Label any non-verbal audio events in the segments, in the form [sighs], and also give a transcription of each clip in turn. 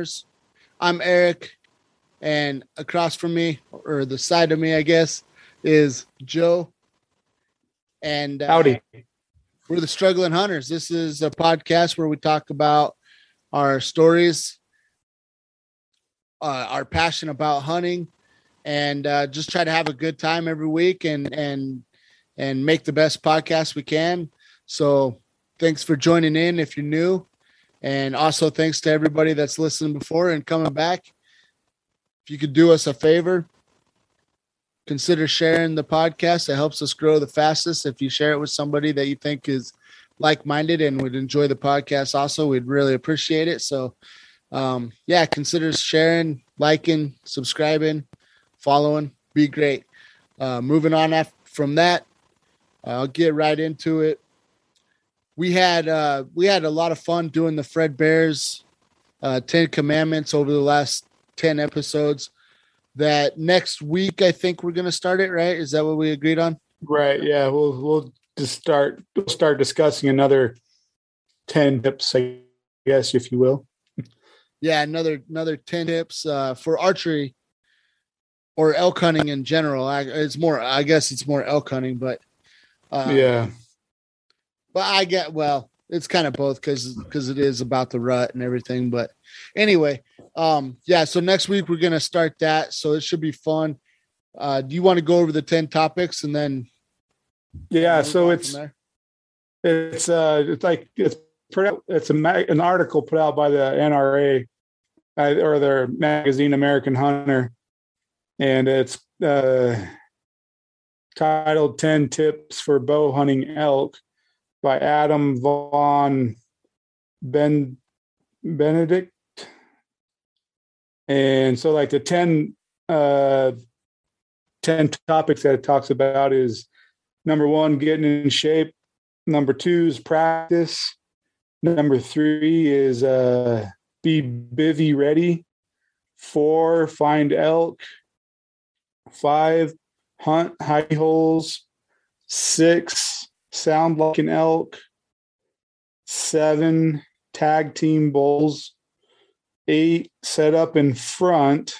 Hunters. I'm Eric, and across from me, or the side of me, I guess, is Joe. And uh, Howdy. we're the Struggling Hunters. This is a podcast where we talk about our stories, uh, our passion about hunting, and uh, just try to have a good time every week and and and make the best podcast we can. So thanks for joining in if you're new, and also thanks to everybody that's listened before and coming back. If you could do us a favor, consider sharing the podcast. It helps us grow the fastest. If you share it with somebody that you think is like minded and would enjoy the podcast, also, we'd really appreciate it. So, um, yeah, consider sharing, liking, subscribing, following. Be great. Uh, moving on af- from that, I'll get right into it. We had uh, we had a lot of fun doing the Fred Bear's uh, Ten Commandments over the last ten episodes. That next week, I think we're gonna start it. Right? Is that what we agreed on? Right. Yeah. We'll we'll just start we'll start discussing another ten tips, I guess, if you will. Yeah, another another ten tips uh, for archery or elk hunting in general. I, it's more, I guess, it's more elk hunting, but uh, yeah. But I get well, it's kind of both because because it is about the rut and everything. But anyway, um, yeah. So next week we're gonna start that, so it should be fun. Uh, do you want to go over the ten topics and then? Yeah. So it's it's uh it's like it's put out, it's a mag, an article put out by the NRA uh, or their magazine American Hunter, and it's uh titled 10 tips for bow hunting elk by Adam Vaughn Ben Benedict. And so like the 10 uh 10 topics that it talks about is number 1 getting in shape, number 2 is practice, number 3 is uh be bivy ready, 4 find elk, 5 hunt high holes, six sound like an elk, seven tag team bulls, eight set up in front,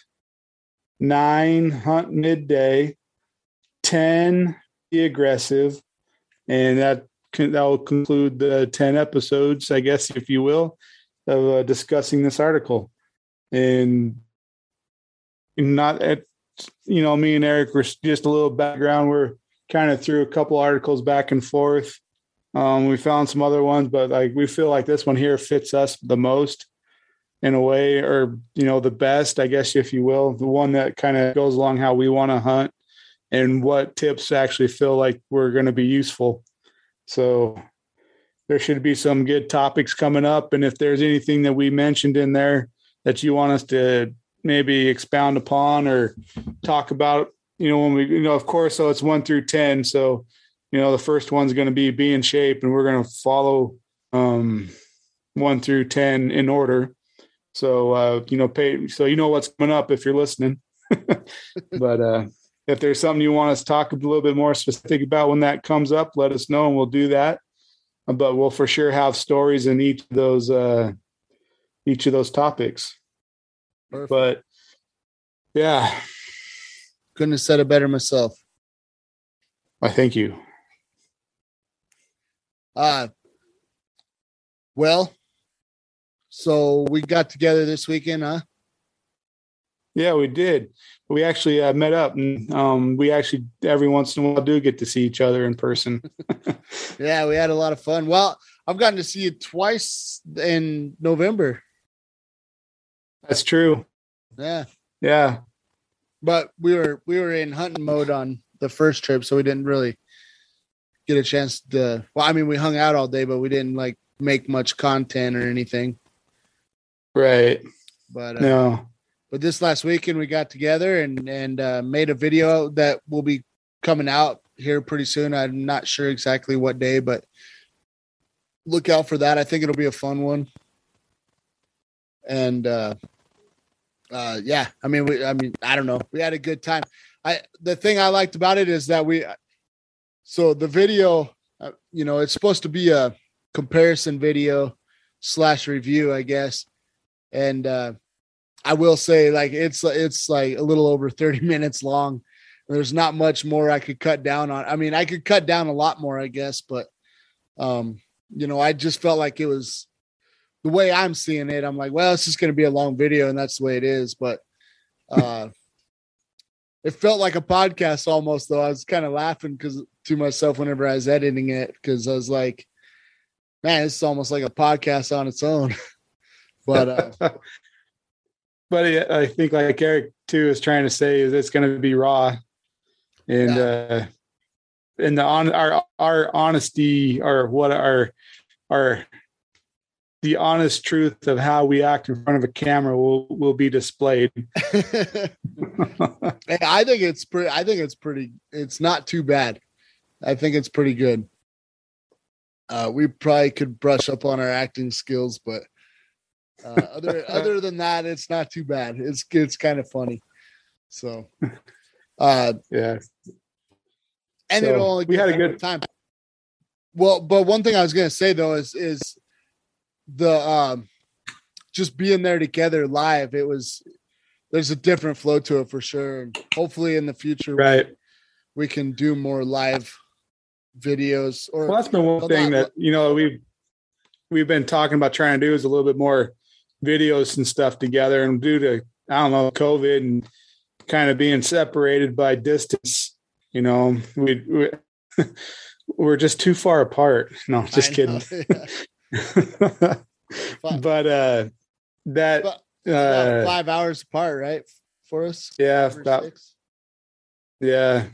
nine hunt midday, ten be aggressive, and that can, that will conclude the ten episodes, I guess, if you will, of uh, discussing this article, and not at you know, me and Eric were just a little background. We're kind of threw a couple articles back and forth. Um, we found some other ones, but like we feel like this one here fits us the most in a way, or you know, the best, I guess, if you will, the one that kind of goes along how we want to hunt and what tips actually feel like we're going to be useful. So there should be some good topics coming up, and if there's anything that we mentioned in there that you want us to maybe expound upon or talk about you know when we you know of course so it's one through 10 so you know the first one's going to be be in shape and we're going to follow um one through 10 in order. So uh you know pay so you know what's coming up if you're listening. [laughs] But uh if there's something you want us to talk a little bit more specific about when that comes up let us know and we'll do that. But we'll for sure have stories in each of those uh each of those topics. Perfect. but yeah Couldn't have said it better myself. i thank you Uh well, so we got together this weekend, huh? yeah we did we actually uh, met up and um we actually every once in a while do get to see each other in person [laughs] Yeah, we had a lot of fun. Well, I've gotten to see you twice in November. that's true Yeah. yeah But we were we were in hunting mode on the first trip, so we didn't really get a chance to well, I mean we hung out all day, but we didn't like make much content or anything. right But uh, no but this last weekend we got together and and uh, made a video that will be coming out here pretty soon. I'm not sure exactly what day, but look out for that. I think it'll be a fun one. And uh uh yeah, I mean we I mean I don't know. We had a good time. I the thing I liked about it is that we so the video uh, you know, it's supposed to be a comparison video slash review, I guess. and uh, I will say like it's it's like a little over 30 [laughs] minutes long. There's not much more I could cut down on. I mean, I could cut down a lot more, I guess, but um, you know, I just felt like it was the way I'm seeing it. I'm like, well, it's just going to be a long video, and that's the way it is. But [laughs] uh, it felt like a podcast almost, though. I was kind of laughing because to myself whenever I was editing it because I was like, man, it's almost like a podcast on its own. [laughs] but uh, [laughs] but I think like Eric too is trying to say is it's going to be raw, and yeah. uh, and the on our our honesty or what our our the honest truth of how we act in front of a camera will will be displayed. [laughs] I think it's pretty. I think it's pretty. It's not too bad. I think it's pretty good. Uh, we probably could brush up on our acting skills, but uh, other [laughs] other than that, it's not too bad. It's it's kind of funny. So, uh, yeah. And so, it only we had a good time. Well, but one thing I was gonna say though is is the um just being there together live. It was there's a different flow to it for sure, and hopefully in the future, right, we, we can do more live videos. Or well, that's been one thing that you know we've we've been talking about trying to do is a little bit more videos and stuff together. And due to I don't know COVID and kind of being separated by distance, you know, we, we [laughs] we're just too far apart. No, just kidding. [laughs] [laughs] but uh that uh, five hours apart, right? For us. Yeah, about, six. yeah.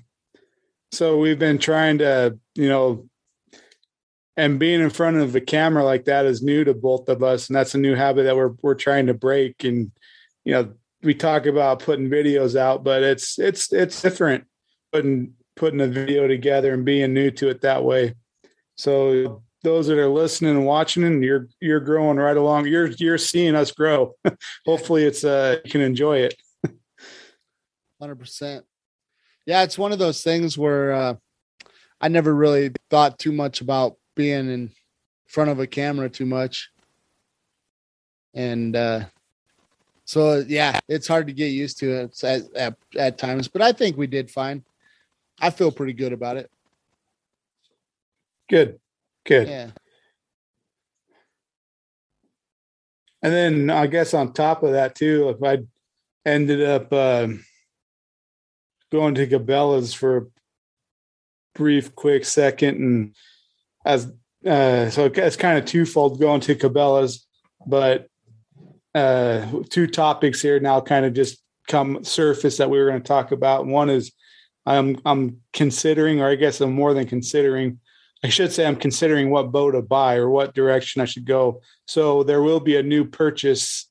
So we've been trying to, you know, and being in front of the camera like that is new to both of us and that's a new habit that we're we're trying to break and you know we talk about putting videos out but it's it's it's different putting putting a video together and being new to it that way so those that are listening and watching and you're you're growing right along you're you're seeing us grow [laughs] hopefully it's uh you can enjoy it 100% yeah it's one of those things where uh i never really thought too much about being in front of a camera too much. And uh, so, yeah, it's hard to get used to it at, at, at times, but I think we did fine. I feel pretty good about it. Good. Good. Yeah. And then I guess on top of that too, if I ended up uh, going to Cabela's for a brief, quick second and as uh, so it's kind of twofold going to Cabela's, but uh, two topics here now kind of just come surface that we were going to talk about. One is I'm I'm considering, or I guess I'm more than considering. I should say I'm considering what bow to buy or what direction I should go. So there will be a new purchase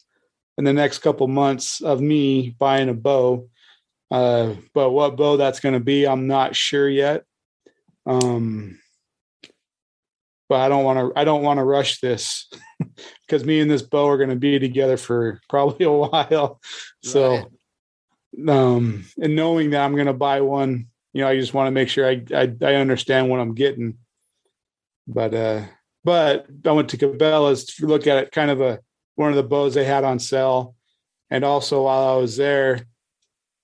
in the next couple months of me buying a bow. Uh, but what bow that's going to be, I'm not sure yet. Um, but I don't want to I don't want to rush this [laughs] because me and this bow are going to be together for [laughs] probably a while. So um and knowing that I'm going to buy one, you know, I just want to make sure I, I I understand what I'm getting. But uh but I went to Cabela's to look at it kind of a one of the bows they had on sale. And also while I was there,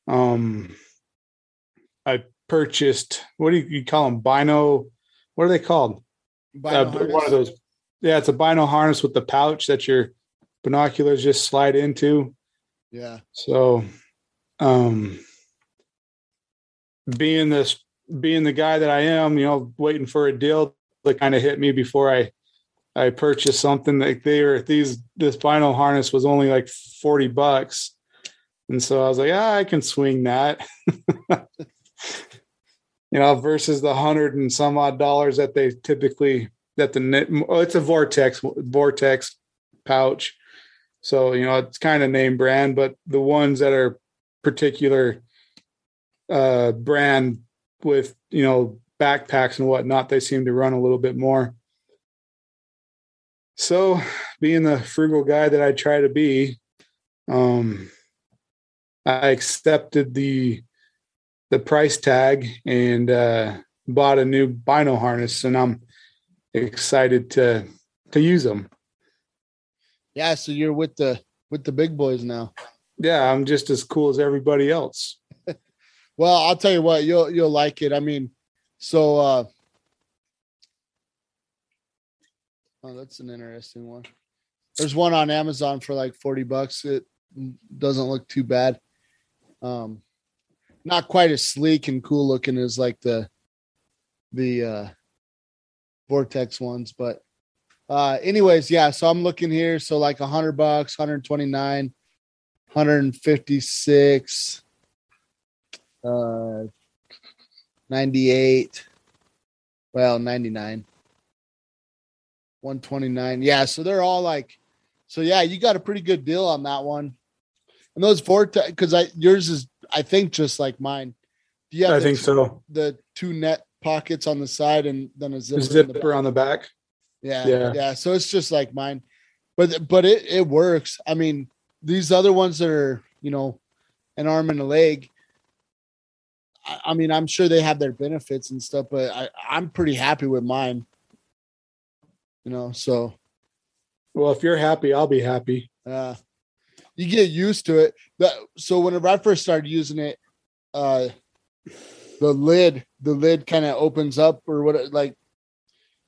um I purchased what do you, you call them? Bino what are they called? uh, one of those. Yeah, it's a bino harness with the pouch that your binoculars just slide into. Yeah. So, um, being this, being the guy that I am, you know, waiting for a deal that kind of hit me before I, I purchased something like they were these. This bino harness was only like forty bucks, and so I was like, ah, I can swing that. [laughs] you know, versus the hundred and some odd dollars that they typically that the oh, it's a vortex vortex pouch. So you know it's kind of name brand, but the ones that are particular uh, brand with you know backpacks and whatnot, they seem to run a little bit more. So, being the frugal guy that I try to be, um, I accepted the the price tag and uh, bought a new bino harness, and I'm excited to to use them. Yeah, so you're with the with the big boys now. Yeah, I'm just as cool as everybody else. [laughs] Well, I'll tell you what, you'll you'll like it. I mean, so uh Oh, that's an interesting one. There's one on Amazon for like 40 bucks. It doesn't look too bad. Um not quite as sleek and cool looking as like the the uh vortex ones, but uh anyways, yeah, so I'm looking here so like 100 bucks, 129, 156 uh 98 well 99 129 yeah so they're all like so yeah you got a pretty good deal on that one and those vortex because i yours is i think just like mine do you have I the think so. the two net pockets on the side and then a zipper, in the on the back. yeah, yeah, Yeah. So it's just like mine, but but it it works. I mean, these other ones that are you know, an arm and a leg. I, mean, I'm sure they have their benefits and stuff, but I I'm pretty happy with mine. You know, so Well, if you're happy, I'll be happy. uh, you get used to it. That so whenever I first started using it, uh, the lid the lid kind of opens up or what like,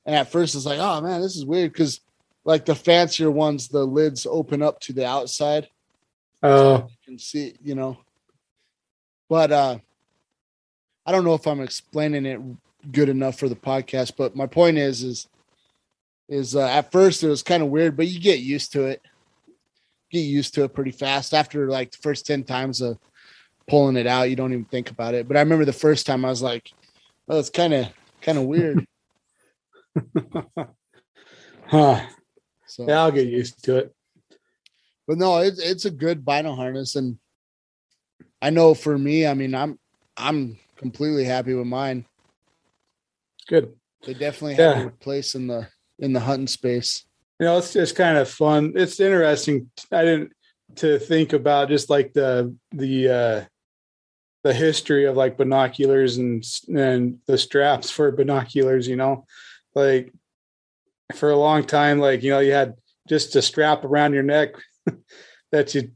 and at first it's like, oh man, this is weird because like the fancier ones, the lids open up to the outside. Uh, You can see, you know, but uh, I don't know if I'm explaining it good enough for the podcast. But my point is, is is uh, at first it was kind of weird, but you get used to it. Get used to it pretty fast. After like the first ten times of pulling it out, you don't even think about it. But I remember the first time I was like, "Oh, it's kind of kind of weird." [laughs] huh. So, Yeah, I'll get used to it. but no, it's it's a good bino harness, and I know for me, I mean, I'm I'm completely happy with mine. Good. They definitely Yeah. have a place in the in the hunting space. You know, it's just kind of fun. It's interesting. I didn't to think about just like the the uh the history of like binoculars and and the straps for binoculars, you know. Like for a long time like, you know, you had just a strap around your neck [laughs] that you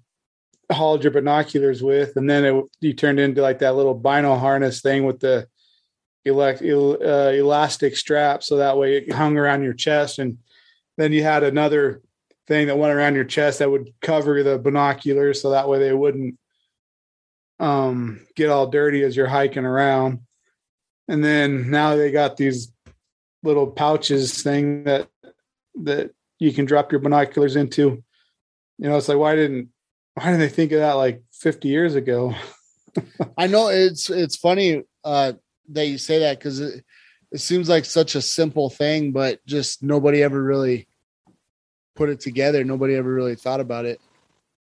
hauled your binoculars with and then it you turned into like that little bino harness thing with the elect, el- uh, elastic strap so that way it hung around your chest and then you had another thing that went around your chest that would cover the binoculars so that way they wouldn't um, get all dirty as you're hiking around. And then now they got these little pouches thing that that you can drop your binoculars into. You know, it's like why didn't why didn't they think of that like 50 years ago? I know it's it's funny uh, that you say that because it, it seems like such a simple thing, but just nobody ever really put it together. Nobody ever really thought about it.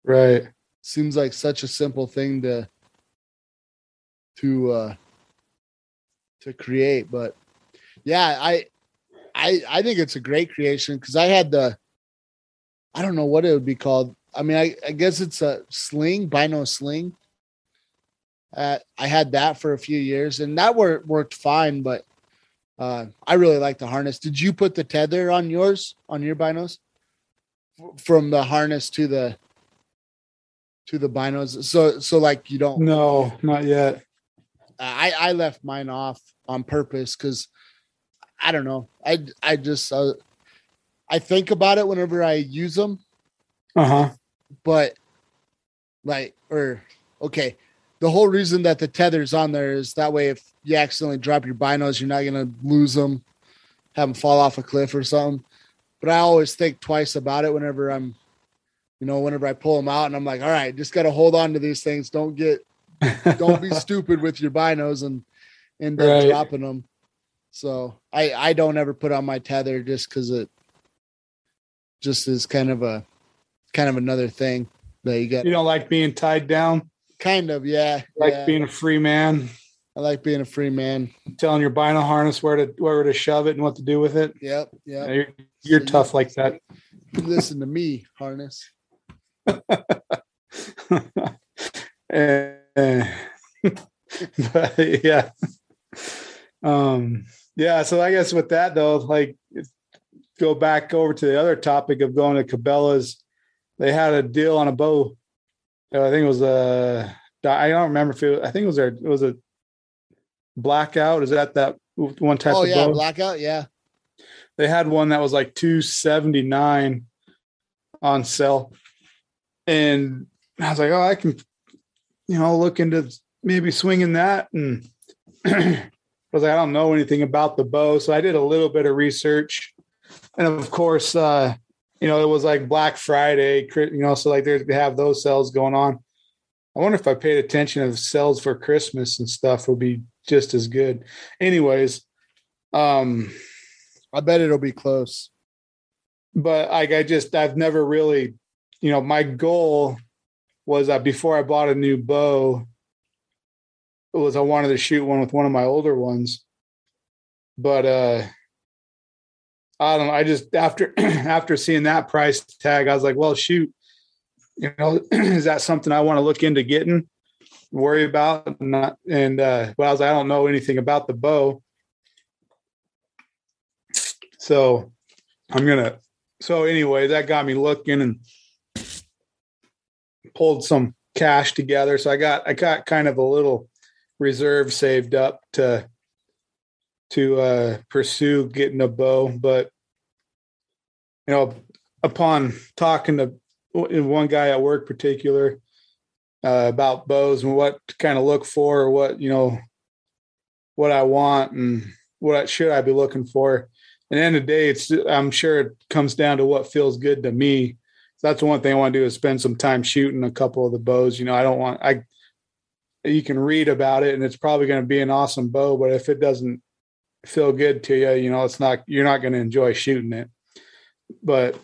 Right. Seems like such a simple thing to to uh, to create, but yeah, I I I think it's a great creation because I had the I don't know what it would be called. I mean, I, I guess it's a sling, bino sling. Uh, I had that for a few years, and that worked worked fine. But uh, I really like the harness. Did you put the tether on yours on your binos F- from the harness to the to the binos? So so like you don't. No, not yet. I I left mine off on purpose because I don't know. I I just uh, I think about it whenever I use them, Uh-huh. But like or okay. The whole reason that the tether's on there is that way if you accidentally drop your binos you're not gonna lose them have them fall off a cliff or something. But i always think twice about it whenever i'm you know whenever i pull them out and i'm like all right just gotta hold on to these things. Don't get don't be [laughs] stupid with your binos and end up Right. dropping them so i i don't ever put on my tether just because it just is kind of a kind of another thing that you got you don't like being tied down? kind of yeah Like yeah. being a free man? i like being a free man telling your bino harness where to where to shove it and what to do with it. yep yep You're, you're So you- tough like that. you listen to me harness Eh, [laughs] but yeah. Um yeah, so I guess with that though, like go back over to the other topic of going to Cabela's. They had a deal on a bow. I think it was a. I don't remember if it. I think it was there. It was a blackout. Is that that one type oh of yeah, bow? blackout. Yeah. they had one that was like 279 on sale and i was like oh i can you know look into maybe swinging that and [clears throat] i was like i don't know anything about the bow so i did a little bit of research and of course uh you know it was like black friday you know so like they have those sales going on i wonder if i paid attention to sales for christmas and stuff would be just as good anyways um I bet it'll be close. but like I just I've never really, you know, my goal was that before I bought a new bow, it was I wanted to shoot one with one of my older ones. But uh I don't know. I just after [clears throat] after seeing that price tag, I was like, well, shoot, you know, [clears throat] is that something I want to look into getting, worry about? Not and uh but I was like, I don't know anything about the bow. So I'm gonna so anyway, that got me looking and pulled some cash together. So I got I got kind of a little reserve saved up to to uh pursue getting a bow, but you know, upon talking to one guy at work particular uh, about bows and what to kind of look for, or what you know, what I want and what I, should I be looking for. And end of the day, it's I'm sure it comes down to what feels good to me. So that's the one thing I want to do is spend some time shooting a couple of the bows. You know, I don't want I you can read about it and it's probably going to be an awesome bow, but if it doesn't feel good to you, you know, it's not you're not going to enjoy shooting it. But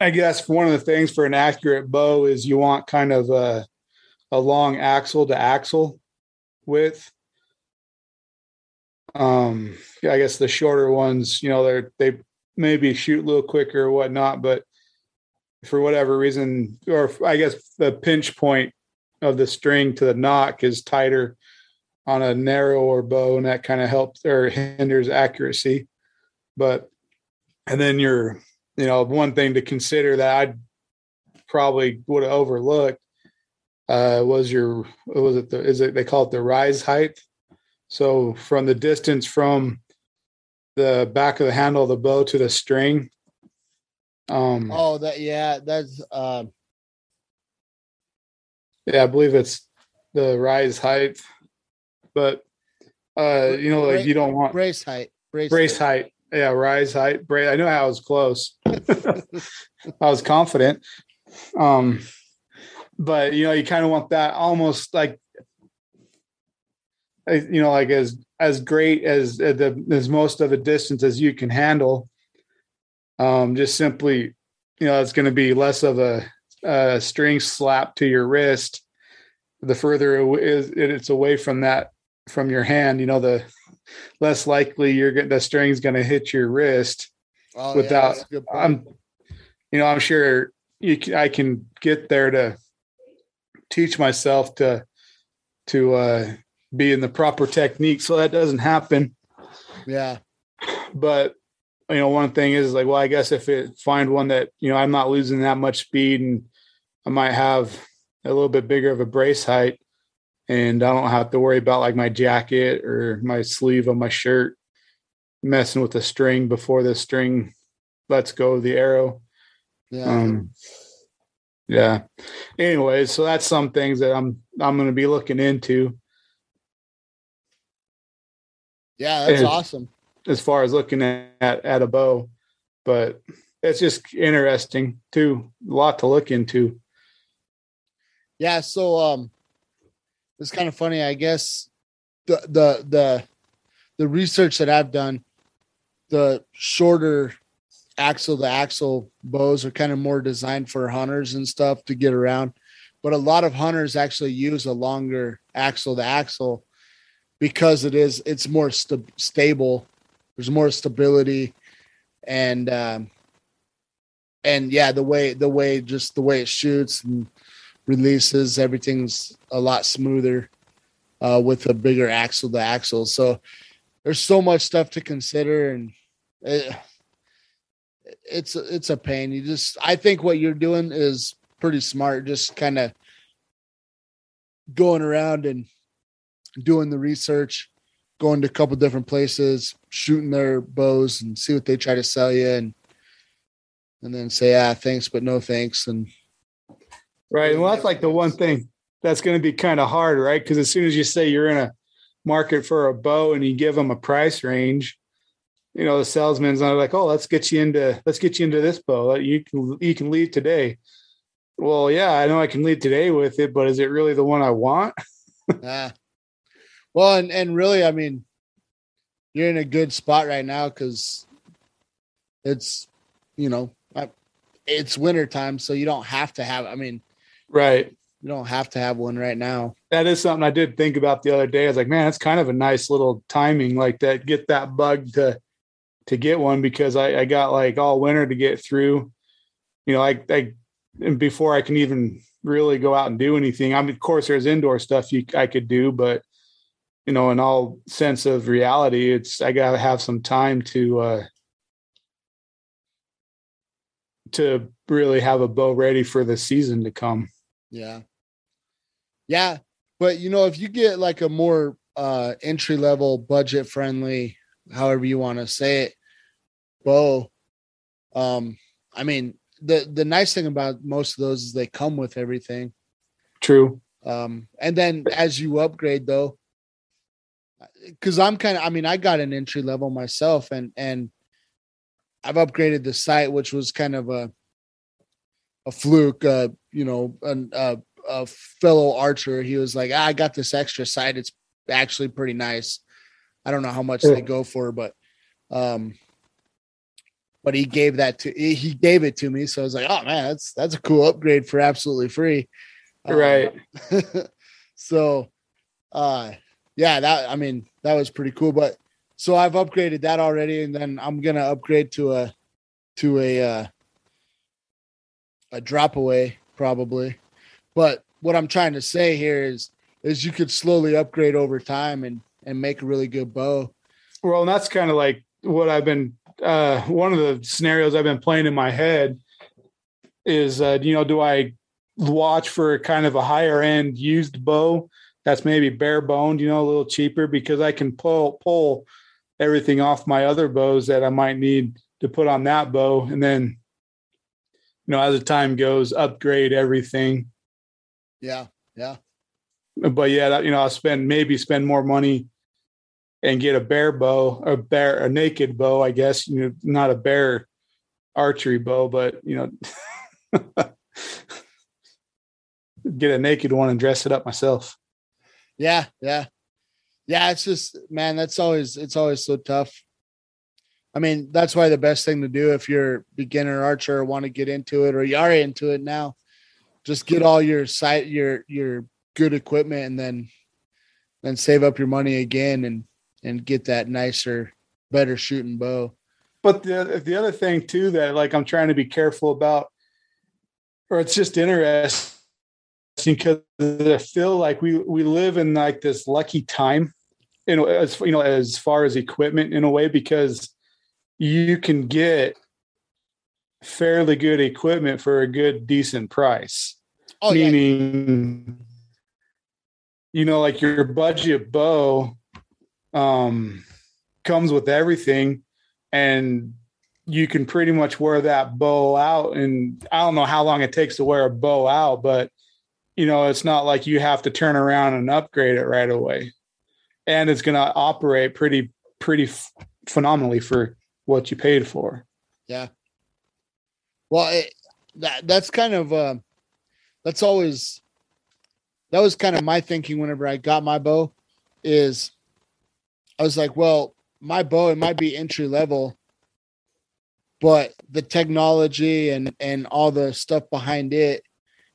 I guess one of the things for an accurate bow is you want kind of a a long axle to axle width. Um, I guess the shorter ones, you know, they're they maybe shoot a little quicker or whatnot, but for whatever reason, or I guess the pinch point of the string to the nock is tighter on a narrower bow, and that kind of helps or hinders accuracy. But and then you're, you know, one thing to consider that I probably would have overlooked uh, was your was it the is it they call it the rise height. So from the distance from the back of the handle of the bow to the string. Um, Oh, that yeah, that's uh, Yeah, I believe it's the rise height, but uh, you know, like you don't want brace height. Brace, brace height. Yeah, rise height. Brace. I knew I was close. [laughs] I was confident. Um, but you know, you kind of want that almost like, uh, you know, like as as great as uh, the as most of the distance as you can handle. Um, just simply, you know, it's going to be less of a, a string slap to your wrist. The further it is, it's away from that from your hand, you know, the less likely you're getting the string's going to hit your wrist Oh, without that's a good point. I'm, you know, I'm sure you can, I can get there to teach myself to to uh, be in the proper technique, so that doesn't happen. yeah, But you know, one thing is like, well, I guess if it find one that you know I'm not losing that much speed, and I might have a little bit bigger of a brace height, and I don't have to worry about like my jacket or my sleeve of my shirt messing with the string before the string lets go of the arrow. yeah. Um, yeah. Anyways, so that's some things that I'm I'm going to be looking into yeah, that's and- awesome. as far as looking at at a bow, but it's just interesting too. A lot to look into. Yeah, so um it's kind of funny, I guess the the the the research that I've done, the shorter axle to axle bows are kind of more designed for hunters and stuff to get around. But a lot of hunters actually use a longer axle to axle because it is it's more sta- stable. There's more stability and um and yeah, the way the way just the way it shoots and releases everything's a lot smoother uh, with a bigger axle to axle so there's so much stuff to consider and it, it's it's a pain you just i think what you're doing is pretty smart, just kind of going around and doing the research, going to a couple different places, shooting their bows and see what they try to sell you and and then say, ah, thanks, but no thanks. And right. Well, that's like the one thing that's going to be kind of hard, right? Because as soon as you say you're in a market for a bow and you give them a price range, you know, the salesman's not like, oh, let's get you into let's get you into this bow. You can you can leave today. Well, yeah, I know I can lead today with it, but is it really the one I want? [laughs] ah. Well, and and really, I mean, you're in a good spot right now because it's you know it's winter time, so you don't have to have. I mean, right. You don't have to have one right now. That is something I did think about the other day. I was like, man, that's kind of a nice little timing, like that. Get that bug to to get one because I, I got like all winter to get through. You know, I, I and before I can even really go out and do anything. I mean, of course, there's indoor stuff you I could do, but you know, in all sense of reality, it's I gotta have some time to uh to really have a bow ready for the season to come. Yeah. Yeah. But you know, if you get like a more uh entry level budget friendly, however you want to say it, bow, um, I mean the the nice thing about most of those is they come with everything. True. Um, and then as you upgrade though, because I'm kind of I mean, I got an entry level myself and and I've upgraded the sight, which was kind of a a fluke. Uh, you know, an, uh, a fellow archer. He was like, ah, "I got this extra sight. It's actually pretty nice. I don't know how much yeah. they go for, but um, but he gave that to he gave it to me. So I was like, oh man, that's that's a cool upgrade for absolutely free. Right. Um, [laughs] so uh yeah, that I mean that was pretty cool. But so I've upgraded that already, and then I'm gonna upgrade to a to a uh, a drop away probably. But what I'm trying to say here is is you could slowly upgrade over time and and make a really good bow. Well, and that's kind of like what I've been uh one of the scenarios I've been playing in my head is uh you know do I watch for kind of a higher end used bow that's maybe bare boned, you know, a little cheaper because I can pull pull everything off my other bows that I might need to put on that bow. And then, you know, as the time goes, upgrade everything. Yeah. Yeah. But yeah, that, you know, I'll spend maybe spend more money and get a bare bow, a bare, a naked bow, I guess, you know, not a bare archery bow, but you know, [laughs] get a naked one and dress it up myself. Yeah. Yeah yeah, it's just man, that's always it's always so tough. I mean, that's why the best thing to do if you're beginner archer or want to get into it or you are into it now, just get all your sight your your good equipment and then then save up your money again and and get that nicer, better shooting bow. But the the other thing too that like I'm trying to be careful about, or it's just interesting because I feel like we we live in like this lucky time, you know, as you know, as far as equipment in a way, because you can get fairly good equipment for a good decent price. Oh, Meaning, yeah. you know, like your budget bow um comes with everything and you can pretty much wear that bow out and I don't know how long it takes to wear a bow out, but you know, it's not like you have to turn around and upgrade it right away. And it's going to operate pretty, pretty f- phenomenally for what you paid for. Yeah. Well, it, that that's kind of, uh, that's always, that was kind of my thinking whenever I got my bow is I was like, well, my bow, it might be entry level, but the technology and, and all the stuff behind it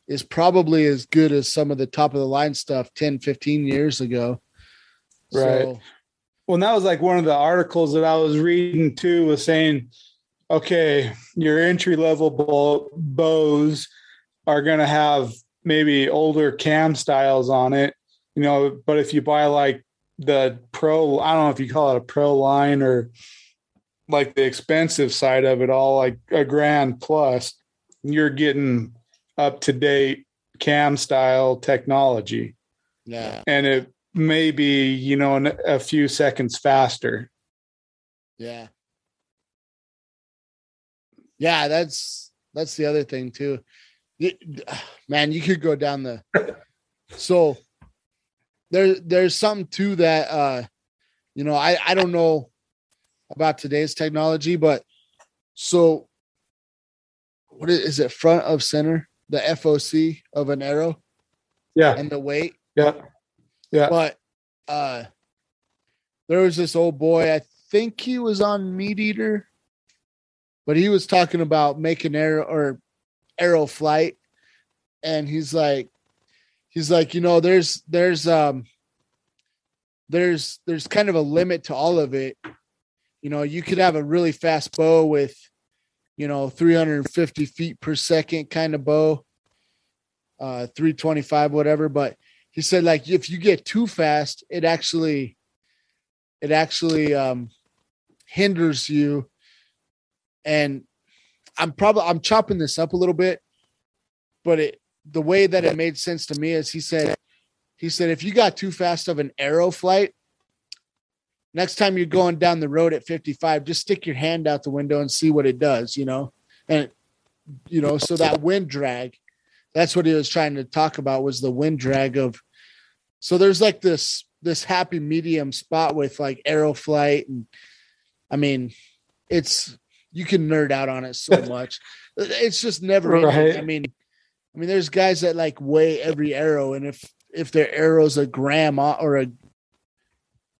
is probably as good as some of the top of the line stuff 10, 15 years ago. Right. So, well, that was like one of the articles that I was reading too was saying, okay, your entry level bow, bows are going to have maybe older cam styles on it, you know, but if you buy like the pro, I don't know if you call it a pro line or like the expensive side of it all, like a grand plus, you're getting up to date cam style technology. Yeah. And it may be, you know, a few seconds faster. Yeah. Yeah, that's that's the other thing too. [sighs] Man, you could go down the [laughs] so there there's something to that uh you know, I I don't know about today's technology, but so what is, is it front of center, the FOC of an arrow? Yeah. And the weight. Yeah. Yeah. But uh there was this old boy, I think he was on MeatEater, but he was talking about making arrow or arrow flight. And he's like, he's like, you know, there's there's um there's there's kind of a limit to all of it. You know, you could have a really fast bow with, you know, 350 feet per second kind of bow, uh, 325, whatever. But he said, like, if you get too fast, it actually, it actually um, hinders you. And I'm probably I'm chopping this up a little bit, but it the way that it made sense to me is he said, he said, if you got too fast of an arrow flight, next time you're going down the road at 55 just stick your hand out the window and see what it does you know and you know so that wind drag that's what he was trying to talk about was the wind drag of so there's like this this happy medium spot with like arrow flight and i mean it's you can nerd out on it so [laughs] much it's just never right. i mean i mean there's guys that like weigh every arrow and if if their arrow's a gram or a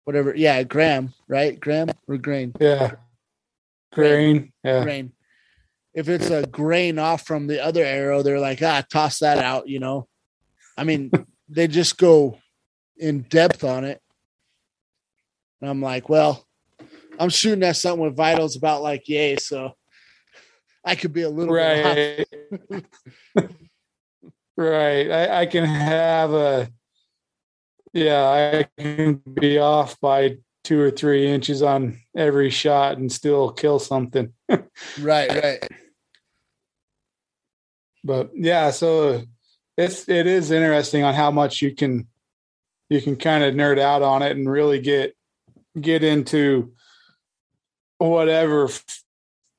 whatever. Yeah, gram, right? Gram or grain? Yeah. Grain. Yeah. Grain. If it's a grain off from the other arrow, they're like, ah, toss that out, you know. I mean, [laughs] they just go in depth on it. And I'm like, well, I'm shooting at something with vitals about like yay, so I could be a little right. [laughs] right. I, I can have a yeah, I can be off by two or three inches on every shot and still kill something. [laughs] right, right. But yeah, so it's it is interesting on how much you can you can kind of nerd out on it and really get get into whatever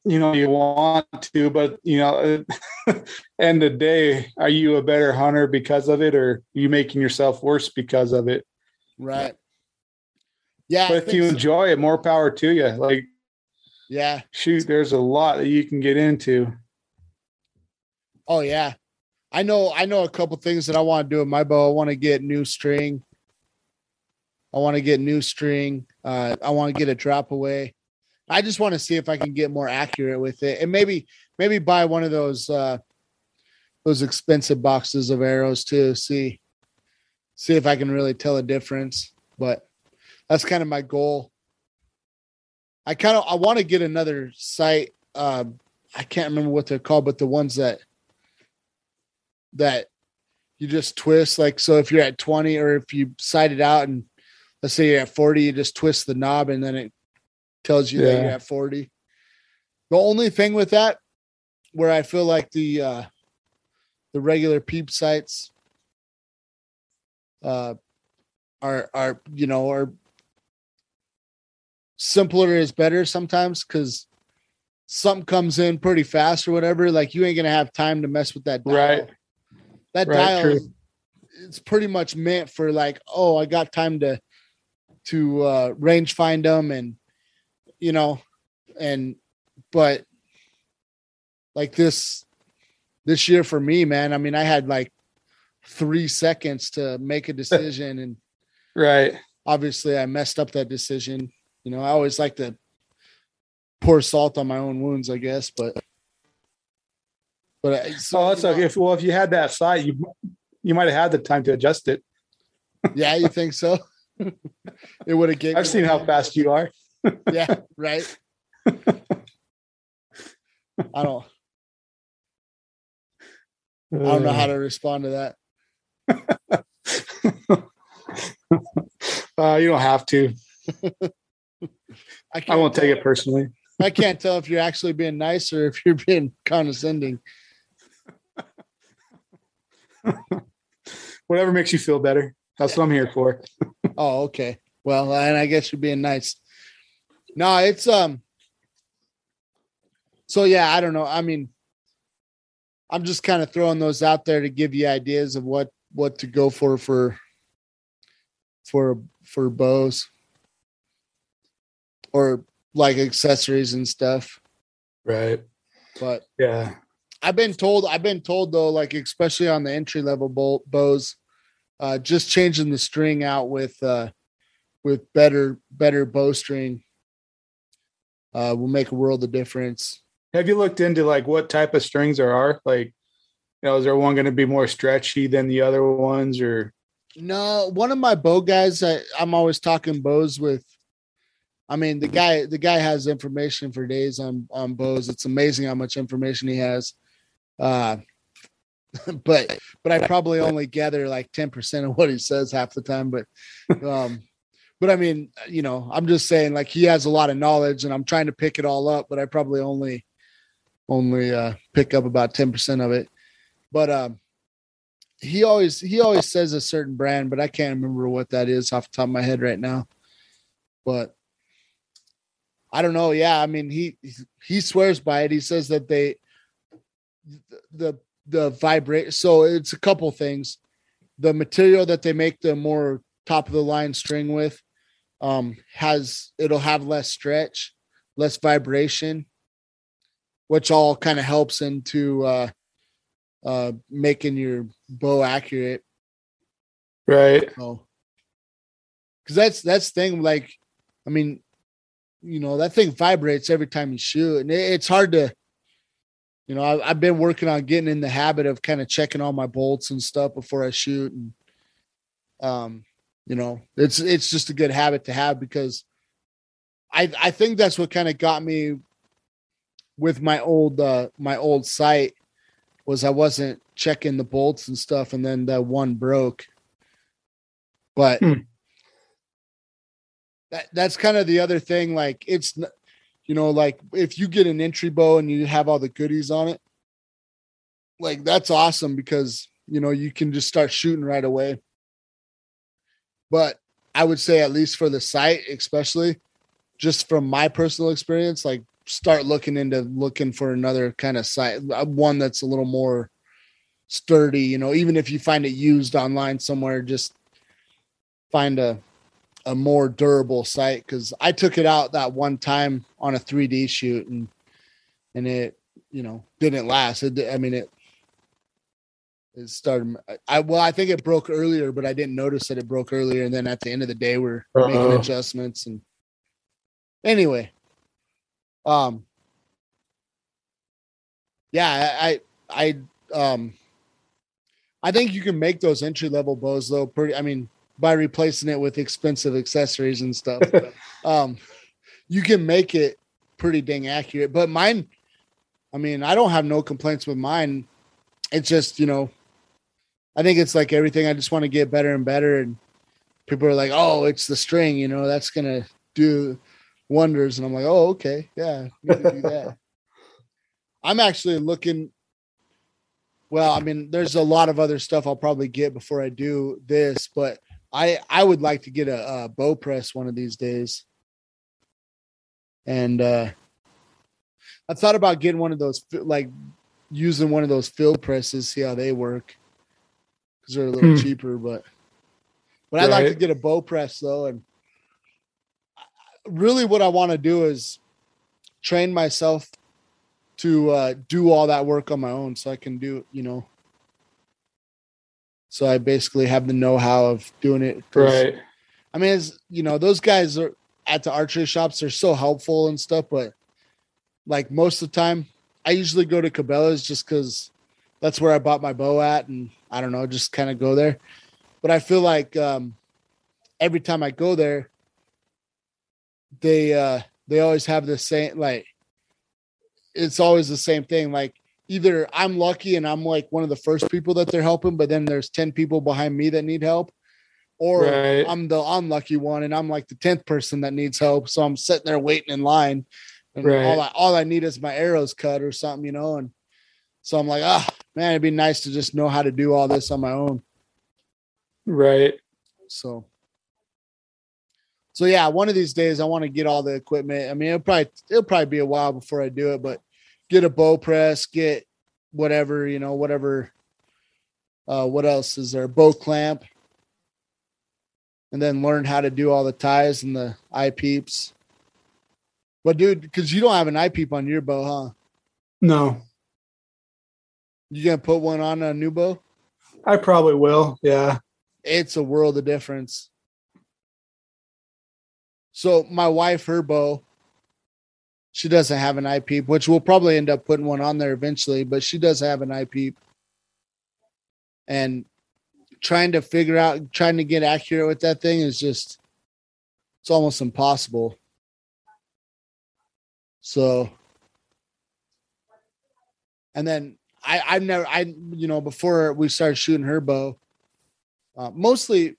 you know you want to but you know [laughs] end of the day are you a better hunter because of it or are you making yourself worse because of it? Right. Yeah. But if you so. enjoy it more power to you. Like yeah. shoot there's a lot that you can get into. Oh yeah. I know i know a couple things that i want to do with my bow. I want to get new string i want to get new string uh, i want to get a drop away I just want to see if I can get more accurate with it, and maybe maybe buy one of those uh, those expensive boxes of arrows too. See see if I can really tell a difference. But that's kind of my goal. I kind of I want to get another sight. Uh, I can't remember what they're called, but the ones that that you just twist like so if you're at 20 or if you sight it out and let's say you're at 40 you just twist the knob and then it tells you yeah. that you're at 40. The only thing with that, where I feel like the uh the regular peep sights uh are are you know are simpler is better sometimes because something comes in pretty fast or whatever, like you ain't gonna have time to mess with that dial. Right. That right, dial is, it's pretty much meant for like, oh, I got time to to uh range find them and you know, and but like this this year for me, man, I mean, I had like three seconds to make a [laughs] decision and right. Obviously I messed up that decision. You know, I always like to pour salt on my own wounds, I guess, but but so, oh, that's okay. If well, if you had that sight, you you might have had the time to adjust it. yeah, you think so? [laughs] it would have. I've seen how fast you are [laughs] yeah, right. I don't. I don't know how to respond to that. [laughs] uh, you don't have to. [laughs] I, I won't take it personally. I can't tell if you're actually being nice or if you're being condescending. Whatever makes you feel better. That's what I'm here for. Oh, okay. Well, and I guess you're being nice. No, it's um. So yeah, I don't know. I mean, I'm just kind of throwing those out there to give you ideas of what what to go for for for for bows or like accessories and stuff. Right. But Yeah. I've been told I've been told though, like especially on the entry level bow, bows, uh, just changing the string out with uh, with better better bowstring uh, will make a world of difference. Have you looked into like what type of strings there are? Like, you know, is there one going to be more stretchy than the other ones or No, one of my bow guys, I, I'm always talking bows with. I mean, the guy the guy has information for days on on bows. It's amazing how much information he has. Uh, [laughs] but but I probably only gather like ten percent of what he says half the time. But [laughs] um, but I mean, you know, I'm just saying like he has a lot of knowledge, and I'm trying to pick it all up, but I probably only only uh, pick up about ten percent of it. But um, he always he always says a certain brand, but I can't remember what that is off the top of my head right now. But I don't know. Yeah, I mean he he swears by it. He says that they the the vibrate. So it's a couple things. The material that they make the more top of the line string with um has it'll have less stretch, less vibration, which all kind of helps into uh uh making your bow accurate. right? So because that's that's thing, like I mean, you know, that thing vibrates every time you shoot, and it, it's hard to you know, I, I've been working on getting in the habit of kind of checking all my bolts and stuff before I shoot, and um, you know, it's it's just a good habit to have because I I think that's what kind of got me with my old uh my old sight was I wasn't checking the bolts and stuff, and then that one broke. But Hmm. that that's kind of the other thing. Like it's you know, like if you get an entry bow and you have all the goodies on it, like that's awesome because you know you can just start shooting right away. But I would say at least for the sight, especially just from my personal experience, like start looking into looking for another kind of sight, uh, one that's a little more sturdy, you know, even if you find it used online somewhere, just find a a more durable sight because I took it out that one time on a 3D shoot and and it you know didn't last. It, I mean it it started. I well I think it broke earlier, but I didn't notice that it broke earlier. And then at the end of the day, we're making Uh-oh. adjustments and anyway, um, yeah, I I I um I think you can make those entry level bows though pretty. I mean by replacing it with expensive accessories and stuff. [laughs] um, you can make it pretty dang accurate. But mine, I mean, I don't have no complaints with mine. It's just, you know, I think it's like everything. I just want to get better and better. And people are like, oh, it's the string, you know, that's going to do wonders. And I'm like, oh, okay. Yeah, do. [laughs] I'm actually looking. Well, I mean, there's a lot of other stuff I'll probably get before I do this, but I I would like to get a, a bow press one of these days. And uh I thought about getting one of those like using one of those field presses, see how they work. Cuz they're a little Hmm. cheaper, but but I'd like to get a bow press though and really what I want to do is train myself to uh do all that work on my own so I can do, you know, so I basically have the know-how of doing it. Right. I mean, it's you know, those guys are at the archery shops. They're so helpful and stuff, but like most of the time, I usually go to Cabela's just because that's where I bought my bow at, and I don't know, just kind of go there. But I feel like um, every time I go there, they uh, they always have the same like. It's always the same thing. Like either I'm lucky and I'm like one of the first people that they're helping, but then there's ten people behind me that need help, or Right. I'm the unlucky one and I'm like the tenth person that needs help. So I'm sitting there waiting in line, and Right. all I all I need is my arrows cut or something, you know. And so I'm like, ah, man, it'd be nice to just know how to do all this on my own. Right. So, so yeah, one of these days I want to get all the equipment. I mean, it'll probably it'll probably be a while before I do it, but get a bow press, get whatever you know, whatever. Uh, what else is there? Bow clamp, and then learn how to do all the ties and the eye peeps. But dude, because you don't have an eye peep on your bow, huh? No, You gonna put one on a new bow? I probably will. Yeah. It's a world of difference. So my wife, her bow, she doesn't have an peep, which we'll probably end up putting one on there eventually, but she does have an peep. And trying to figure out, trying to get accurate with that thing is just, it's almost impossible. So, and then I, I've never, I, you know, before we started shooting her bow, uh, mostly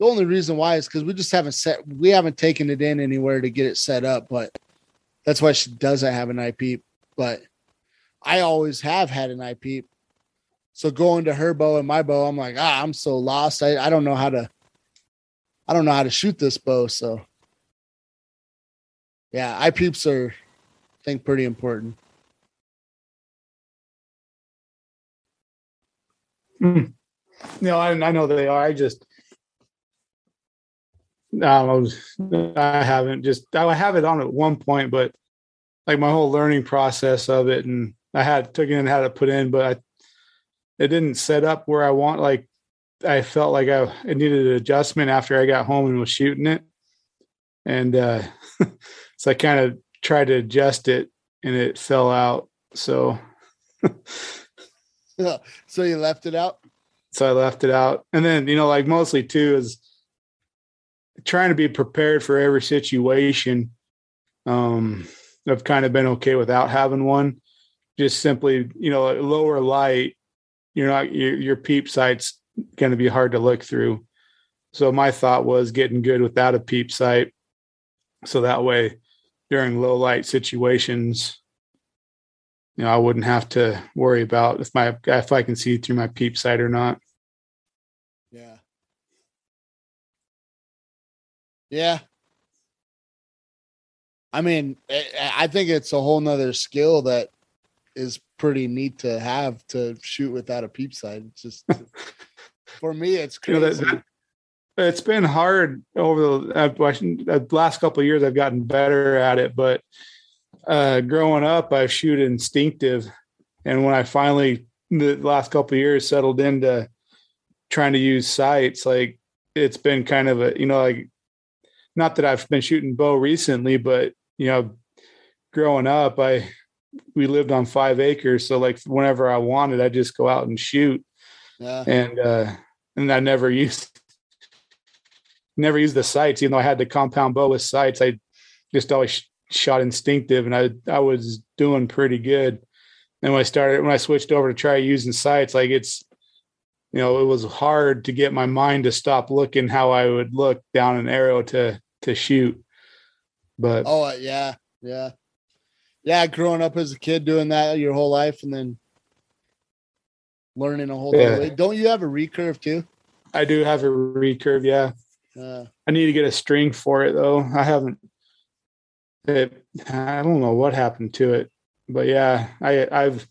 the only reason why is because we just haven't set, we haven't taken it in anywhere to get it set up, but that's why she doesn't have an peep. But I always have had an peep. So going to her bow and my bow, I'm like, ah, I'm so lost. I, I don't know how to, I don't know how to shoot this bow. So yeah, eye peeps are, I think, pretty important. Mm. No, I, I know they are. I just, no, I haven't just, I have it on at one point, but like my whole learning process of it, and I had took it and had it put in, but I, it didn't set up where I want. Like I felt like I it needed an adjustment after I got home and was shooting it, and uh, [laughs] so I kind of tried to adjust it, and it fell out. So [laughs] so you left it out? so I left it out. And then, you know, like mostly too is trying to be prepared for every situation. Um, I've kind of been okay without having one. Just simply, you know, lower light, you're not your your peep sight's going to be hard to look through. So my thought was getting good without a peep sight, so that way during low light situations, you know, I wouldn't have to worry about if my if I can see through my peep sight or not. Yeah. Yeah. I mean, I think it's a whole nother skill that is pretty neat to have to shoot without a peep sight. It's just [laughs] for me, it's You know, crazy. that, that- it's been hard over the, the last couple of years. I've gotten better at it, but uh, growing up, I shoot instinctive, and when I finally the last couple of years settled into trying to use sights, like it's been kind of a you know like not that I've been shooting bow recently, but you know, growing up, I we lived on five acres, so like whenever I wanted, I just go out and shoot yeah. and uh and I never used never used the sights, even though I had the compound bow with sights. I just always shot instinctive, and I I was doing pretty good. And when I started, when I switched over to try using sights, like it's you know it was hard to get my mind to stop looking how I would look down an arrow to to shoot. But Oh, uh, yeah. Yeah. Yeah. Growing up as a kid doing that your whole life and then learning a whole Yeah. way. Don't you have a recurve too? I do have a recurve, yeah. Uh, I need to get a string for it though. I haven't. It, I don't know what happened to it, but yeah, I I've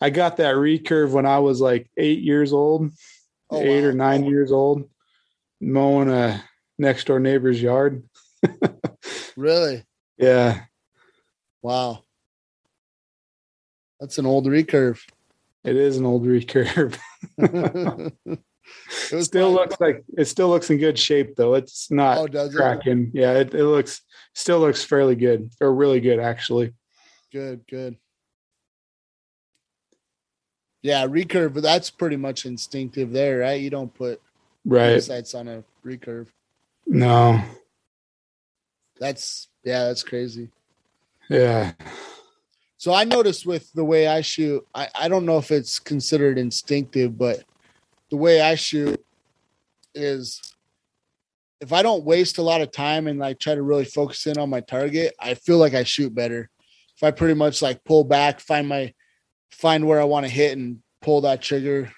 I got that recurve when I was like eight years old, Oh, eight wow. or nine years old, mowing a next door neighbor's yard. [laughs] really? Yeah, Wow. That's an old recurve. it is an old recurve. [laughs] [laughs] it still looks like it still looks in good shape though. It's not Oh, does it? cracking. Yeah, it, it looks still looks fairly good or really good actually. Good, good. Yeah, recurve, but that's pretty much instinctive there, right? You don't put Right. sights on a recurve. No. That's yeah, that's crazy. Yeah. So I noticed with the way I shoot, I, I don't know if it's considered instinctive, but the way I shoot is if I don't waste a lot of time and like try to really focus in on my target, I feel like I shoot better. If I pretty much like pull back, find my find where I want to hit and pull that trigger,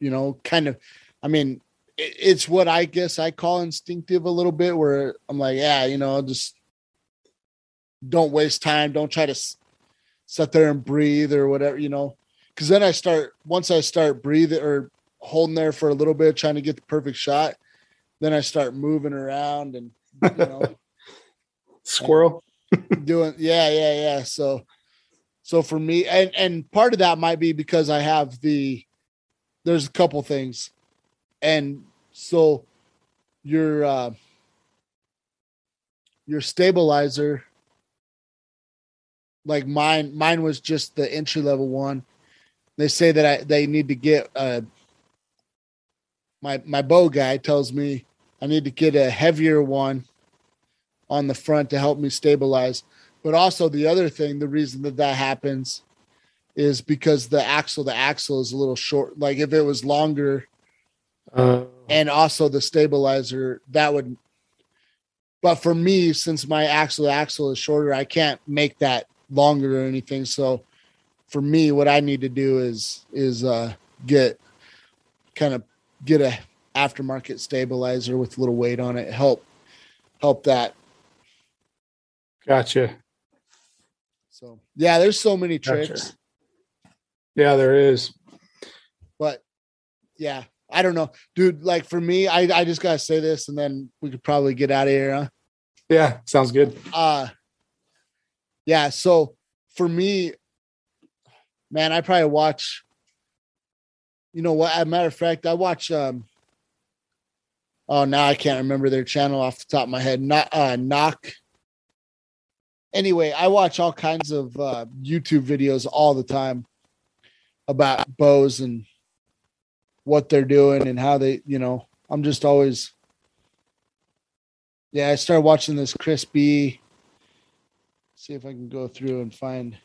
you know, kind of, I mean, it's what I guess I call instinctive a little bit where I'm like, yeah, you know, just don't waste time. Don't try to sit there and breathe or whatever, you know, because then I start, once I start breathing or holding there for a little bit, trying to get the perfect shot, then I start moving around and, you know, [laughs] Squirrel. doing yeah yeah yeah so so for me and and part of that might be because i have the there's a couple things and so your uh your stabilizer like mine mine was just the entry level one they say that i they need to get uh my my bow guy tells me i need to get a heavier one on the front to help me stabilize. But also the other thing, the reason that that happens is because the axle, the axle is a little short. Like if it was longer, Uh, and also the stabilizer, that would. But for me, since my axle to axle is shorter, I can't make that longer or anything. So for me, what I need to do is is uh, get kind of get a aftermarket stabilizer with a little weight on it. Help help that gotcha. Yeah, there's so many Gotcha. tricks, Yeah, there is. but yeah, I don't know, dude. Like for me, I I just gotta say this, and then we could probably get out of here. Huh? Yeah, sounds good. Uh yeah. So for me, man, I probably watch. You know what? As a matter of fact, I watch. um Oh, now I can't remember their channel off the top of my head. Not uh, knock. Anyway, I watch all kinds of uh, YouTube videos all the time about bows and what they're doing and how they, you know, I'm just always. Yeah, I started watching this Chris B. See if I can go through and find.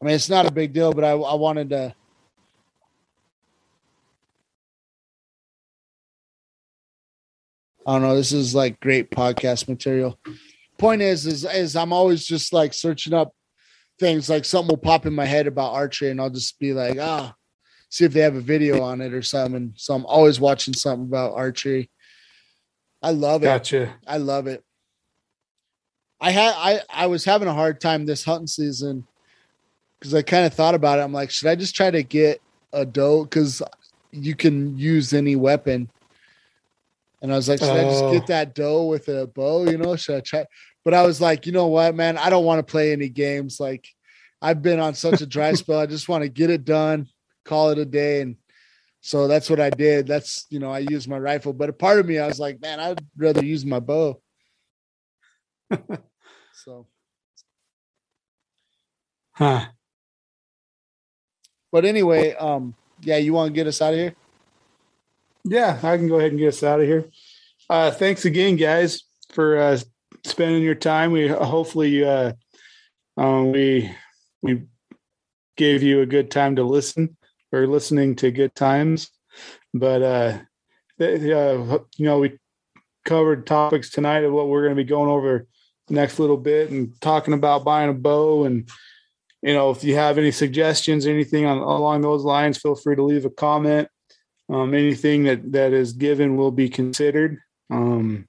I mean, it's not a big deal, but I, I wanted to. I don't know. This is like great podcast material. Point is, is, is I'm always just like searching up things. Like something will pop in my head about archery, and I'll just be like, ah, see if they have a video on it or something. So I'm always watching something about archery. I love it. Gotcha. I love it. I had I I was having a hard time this hunting season because I kind of thought about it. I'm like, should I just try to get a doe? Because you can use any weapon. And I was like, should I just Oh. get that doe with a bow? You know, should I try? But I was like, you know what, man? I don't want to play any games. Like, I've been on such a dry [laughs] spell. I just want to get it done, call it a day, and so that's what I did. That's you know, I used my rifle. But a part of me, I was like, man, I'd rather use my bow. [laughs] so, Huh. but anyway, um, yeah, you want to get us out of here? Yeah, I can go ahead and get us out of here. Uh, thanks again, guys, for uh, spending your time. We hopefully uh, um, we we gave you a good time to listen or listening to good times. But uh, th- uh, you know, we covered topics tonight of what we're going to be going over next little bit and talking about buying a bow and you know if you have any suggestions anything on, along those lines feel free to leave a comment um, anything that that is given will be considered. Um,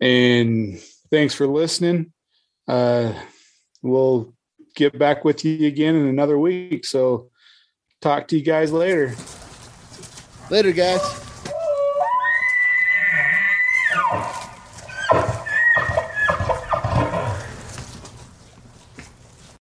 and thanks for listening. Uh, we'll get back with you again in another week. So talk to you guys later. Later, guys.